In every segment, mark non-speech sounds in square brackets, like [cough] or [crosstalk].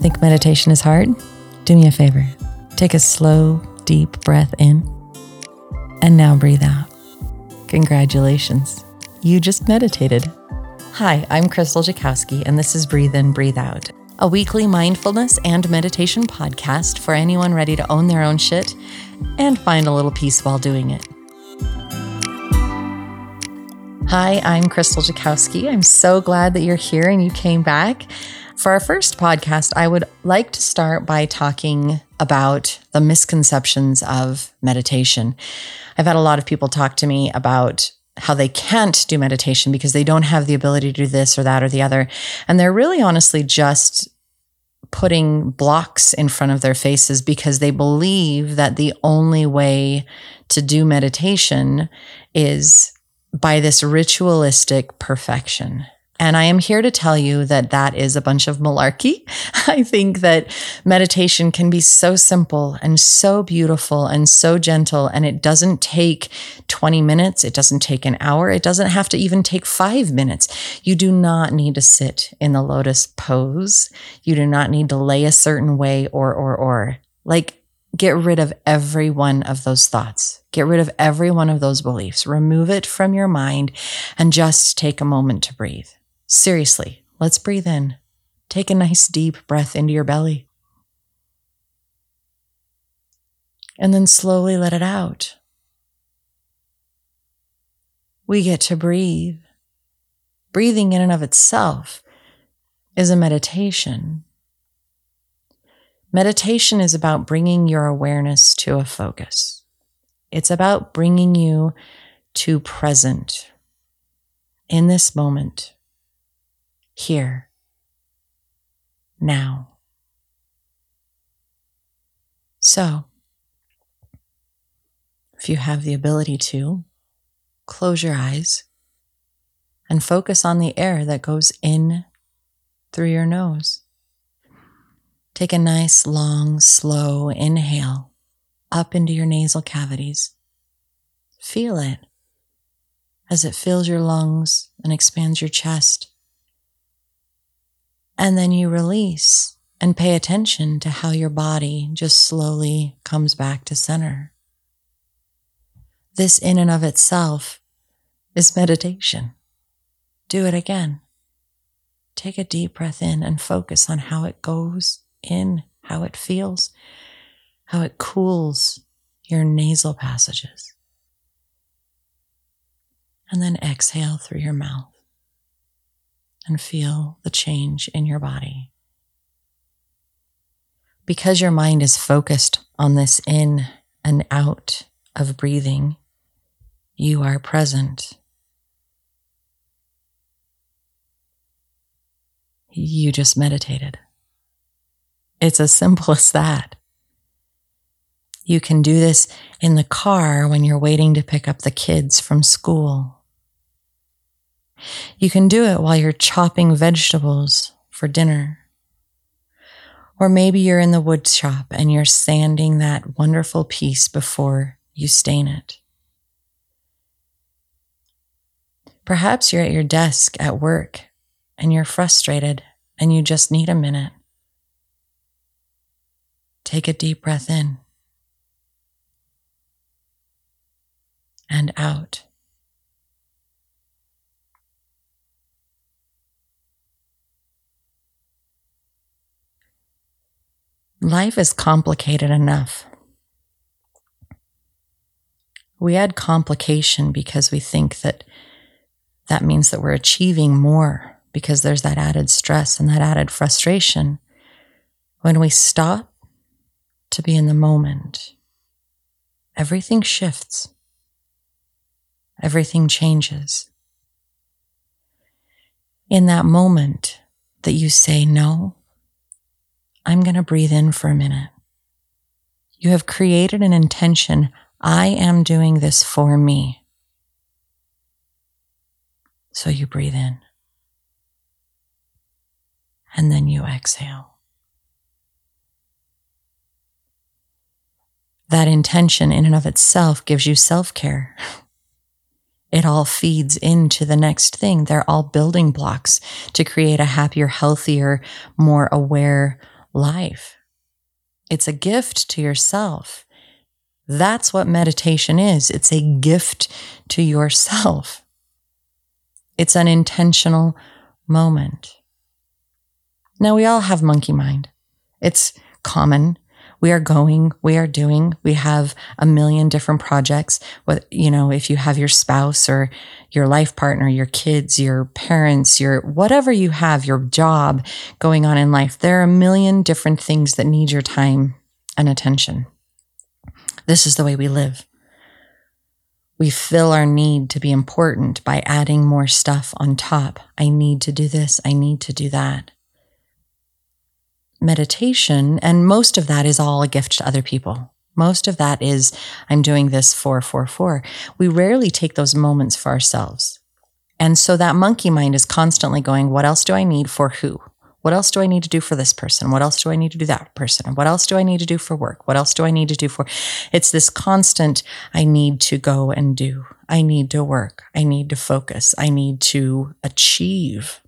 Think meditation is hard? Do me a favor. Take a slow, deep breath in and now breathe out. Congratulations. You just meditated. Hi, I'm Crystal Jakowski, and this is Breathe In, Breathe Out, a weekly mindfulness and meditation podcast for anyone ready to own their own shit and find a little peace while doing it. Hi, I'm Crystal Jakowski. I'm so glad that you're here and you came back. For our first podcast, I would like to start by talking about the misconceptions of meditation. I've had a lot of people talk to me about how they can't do meditation because they don't have the ability to do this or that or the other. And they're really honestly just putting blocks in front of their faces because they believe that the only way to do meditation is by this ritualistic perfection. And I am here to tell you that that is a bunch of malarkey. [laughs] I think that meditation can be so simple and so beautiful and so gentle. And it doesn't take 20 minutes. It doesn't take an hour. It doesn't have to even take five minutes. You do not need to sit in the lotus pose. You do not need to lay a certain way or, or, or. Like, get rid of every one of those thoughts. Get rid of every one of those beliefs. Remove it from your mind and just take a moment to breathe. Seriously, let's breathe in. Take a nice deep breath into your belly. And then slowly let it out. We get to breathe. Breathing in and of itself is a meditation. Meditation is about bringing your awareness to a focus. It's about bringing you to present in this moment here, now. So, if you have the ability to, close your eyes and focus on the air that goes in through your nose. Take a nice, long, slow inhale up into your nasal cavities. Feel it as it fills your lungs and expands your chest. And then you release and pay attention to how your body just slowly comes back to center. This, in and of itself, is meditation. Do it again. Take a deep breath in and focus on how it goes in, how it feels, how it cools your nasal passages. And then exhale through your mouth and feel the change in your body. Because your mind is focused on this in and out of breathing, you are present. You just meditated. It's as simple [laughs] as that. You can do this in the car when you're waiting to pick up the kids from school you can do it while you're chopping vegetables for dinner. Or maybe you're in the wood shop and you're sanding that wonderful piece before you stain it. Perhaps you're at your desk at work and you're frustrated and you just need a minute. Take a deep breath in and out. Life is complicated enough. We add complication because we think that that means that we're achieving more because there's that added stress and that added frustration. When we stop to be in the moment, everything shifts, everything changes. In that moment that you say no, I'm going to breathe in for a minute. You have created an intention. I am doing this for me. So you breathe in. And then you exhale. That intention in and of itself gives you self care. [laughs] It all feeds into the next thing. They're all building blocks to create a happier, healthier, more aware, life. It's a gift to yourself. That's what meditation is. It's a gift to yourself. It's an intentional moment. Now, we all have monkey mind. It's common. We are going, we are doing, we have a million different projects. What, you know, if you have your spouse or your life partner, your kids, your parents, your whatever you have, your job going on in life, there are a million different things that need your time and attention. This is the way we live. We fill our need to be important by adding more stuff on top. I need to do this. I need to do that meditation, and most of that is all a gift to other people. Most of that is, I'm doing this for, for, for. We rarely take those moments for ourselves. And so that monkey mind is constantly going, what else do I need for who? What else do I need to do for this person? What else do I need to do that person? What else do I need to do for work? What else do I need to do for? It's this constant, I need to go and do. I need to work. I need to focus. I need to achieve.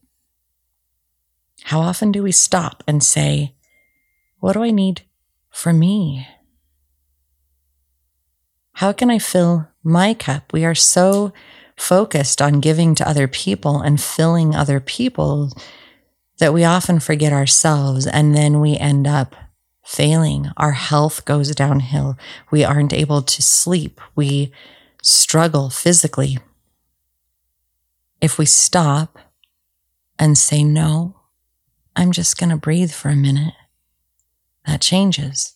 How often do we stop and say, What do I need for me? How can I fill my cup? We are so focused on giving to other people and filling other people that we often forget ourselves and then we end up failing. Our health goes downhill. We aren't able to sleep. We struggle physically. If we stop and say no, I'm just going to breathe for a minute. That changes.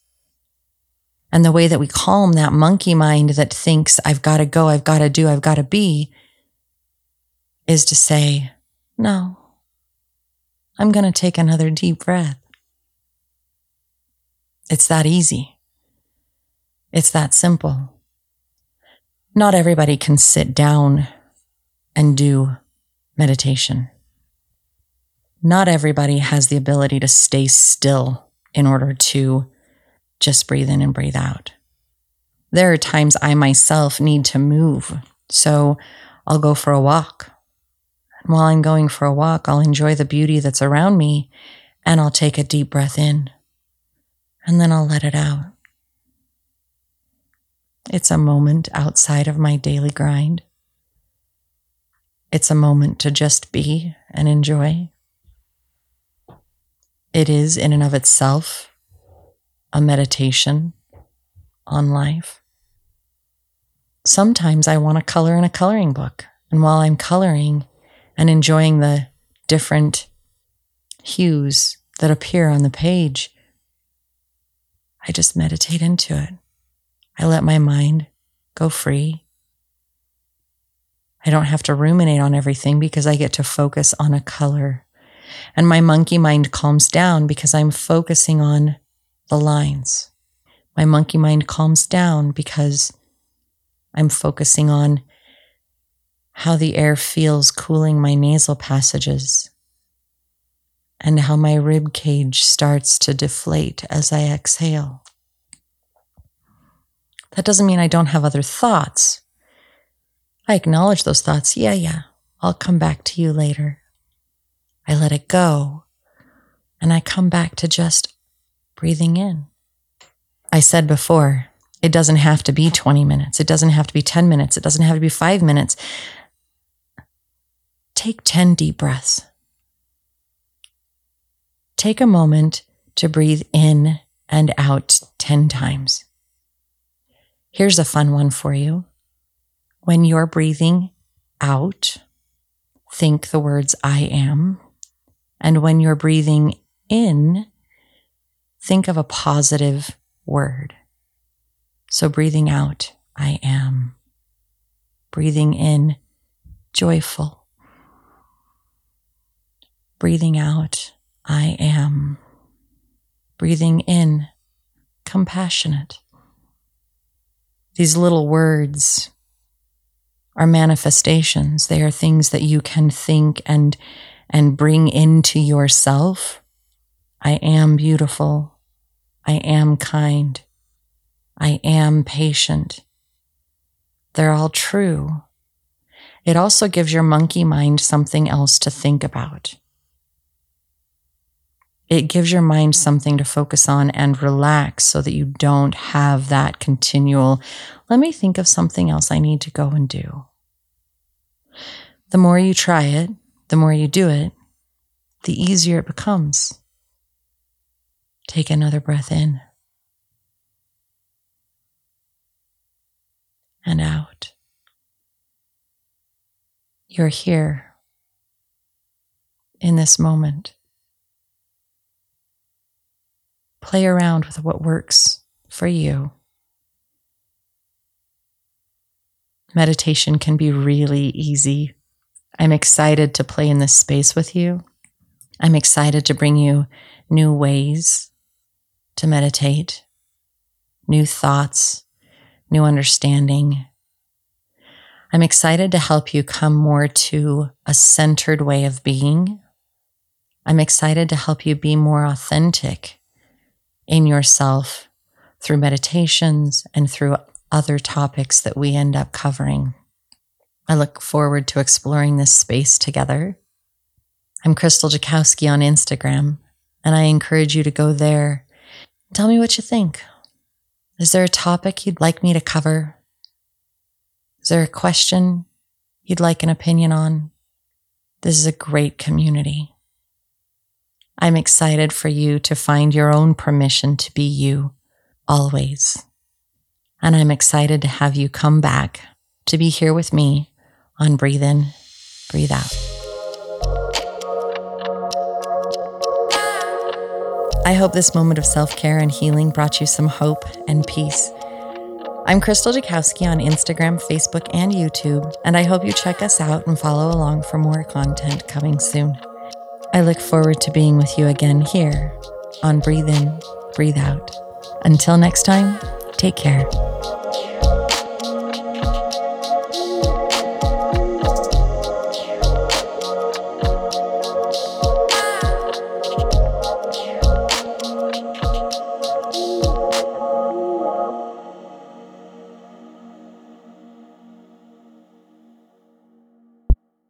And the way that we calm that monkey mind that thinks, I've got to go, I've got to do, I've got to be, is to say, no, I'm going to take another deep breath. It's that easy. It's that simple. Not everybody can sit down and do meditation not everybody has the ability to stay still in order to just breathe in and breathe out. There are times I myself need to move. So I'll go for a walk. And while I'm going for a walk, I'll enjoy the beauty that's around me and I'll take a deep breath in and then I'll let it out. It's a moment outside of my daily grind. It's a moment to just be and enjoy. It is, in and of itself, a meditation on life. Sometimes I want to color in a coloring book. And while I'm coloring and enjoying the different hues that appear on the page, I just meditate into it. I let my mind go free. I don't have to ruminate on everything because I get to focus on a color and my monkey mind calms down because I'm focusing on the lines. My monkey mind calms down because I'm focusing on how the air feels cooling my nasal passages and how my rib cage starts to deflate as I exhale. That doesn't mean I don't have other thoughts. I acknowledge those thoughts. Yeah, yeah, I'll come back to you later. I let it go, and I come back to just breathing in. I said before, it doesn't have to be 20 minutes. It doesn't have to be 10 minutes. It doesn't have to be five minutes. Take 10 deep breaths. Take a moment to breathe in and out 10 times. Here's a fun one for you. When you're breathing out, think the words I am. And when you're breathing in, think of a positive word. So breathing out, I am. Breathing in, joyful. Breathing out, I am. Breathing in, compassionate. These little words are manifestations. They are things that you can think and and bring into yourself I am beautiful. I am kind. I am patient. They're all true. It also gives your monkey mind something else to think about. it gives your mind something to focus on and relax so that you don't have that continual, let me think of something else I need to go and do. The more you try it, the more you do it, the easier it becomes. Take another breath in and out. You're here in this moment. Play around with what works for you. Meditation can be really easy. I'm excited to play in this space with you. I'm excited to bring you new ways to meditate, new thoughts, new understanding. I'm excited to help you come more to a centered way of being. I'm excited to help you be more authentic in yourself through meditations and through other topics that we end up covering. I look forward to exploring this space together. I'm Crystal Jakowski on Instagram, and I encourage you to go there. Tell me what you think. Is there a topic you'd like me to cover? Is there a question you'd like an opinion on? This is a great community. I'm excited for you to find your own permission to be you always. And I'm excited to have you come back to be here with me on Breathe In, Breathe Out. I hope this moment of self care and healing brought you some hope and peace. I'm Crystal Jakowski on Instagram, Facebook, and YouTube, and I hope you check us out and follow along for more content coming soon. I look forward to being with you again here on Breathe In, Breathe Out. Until next time, take care.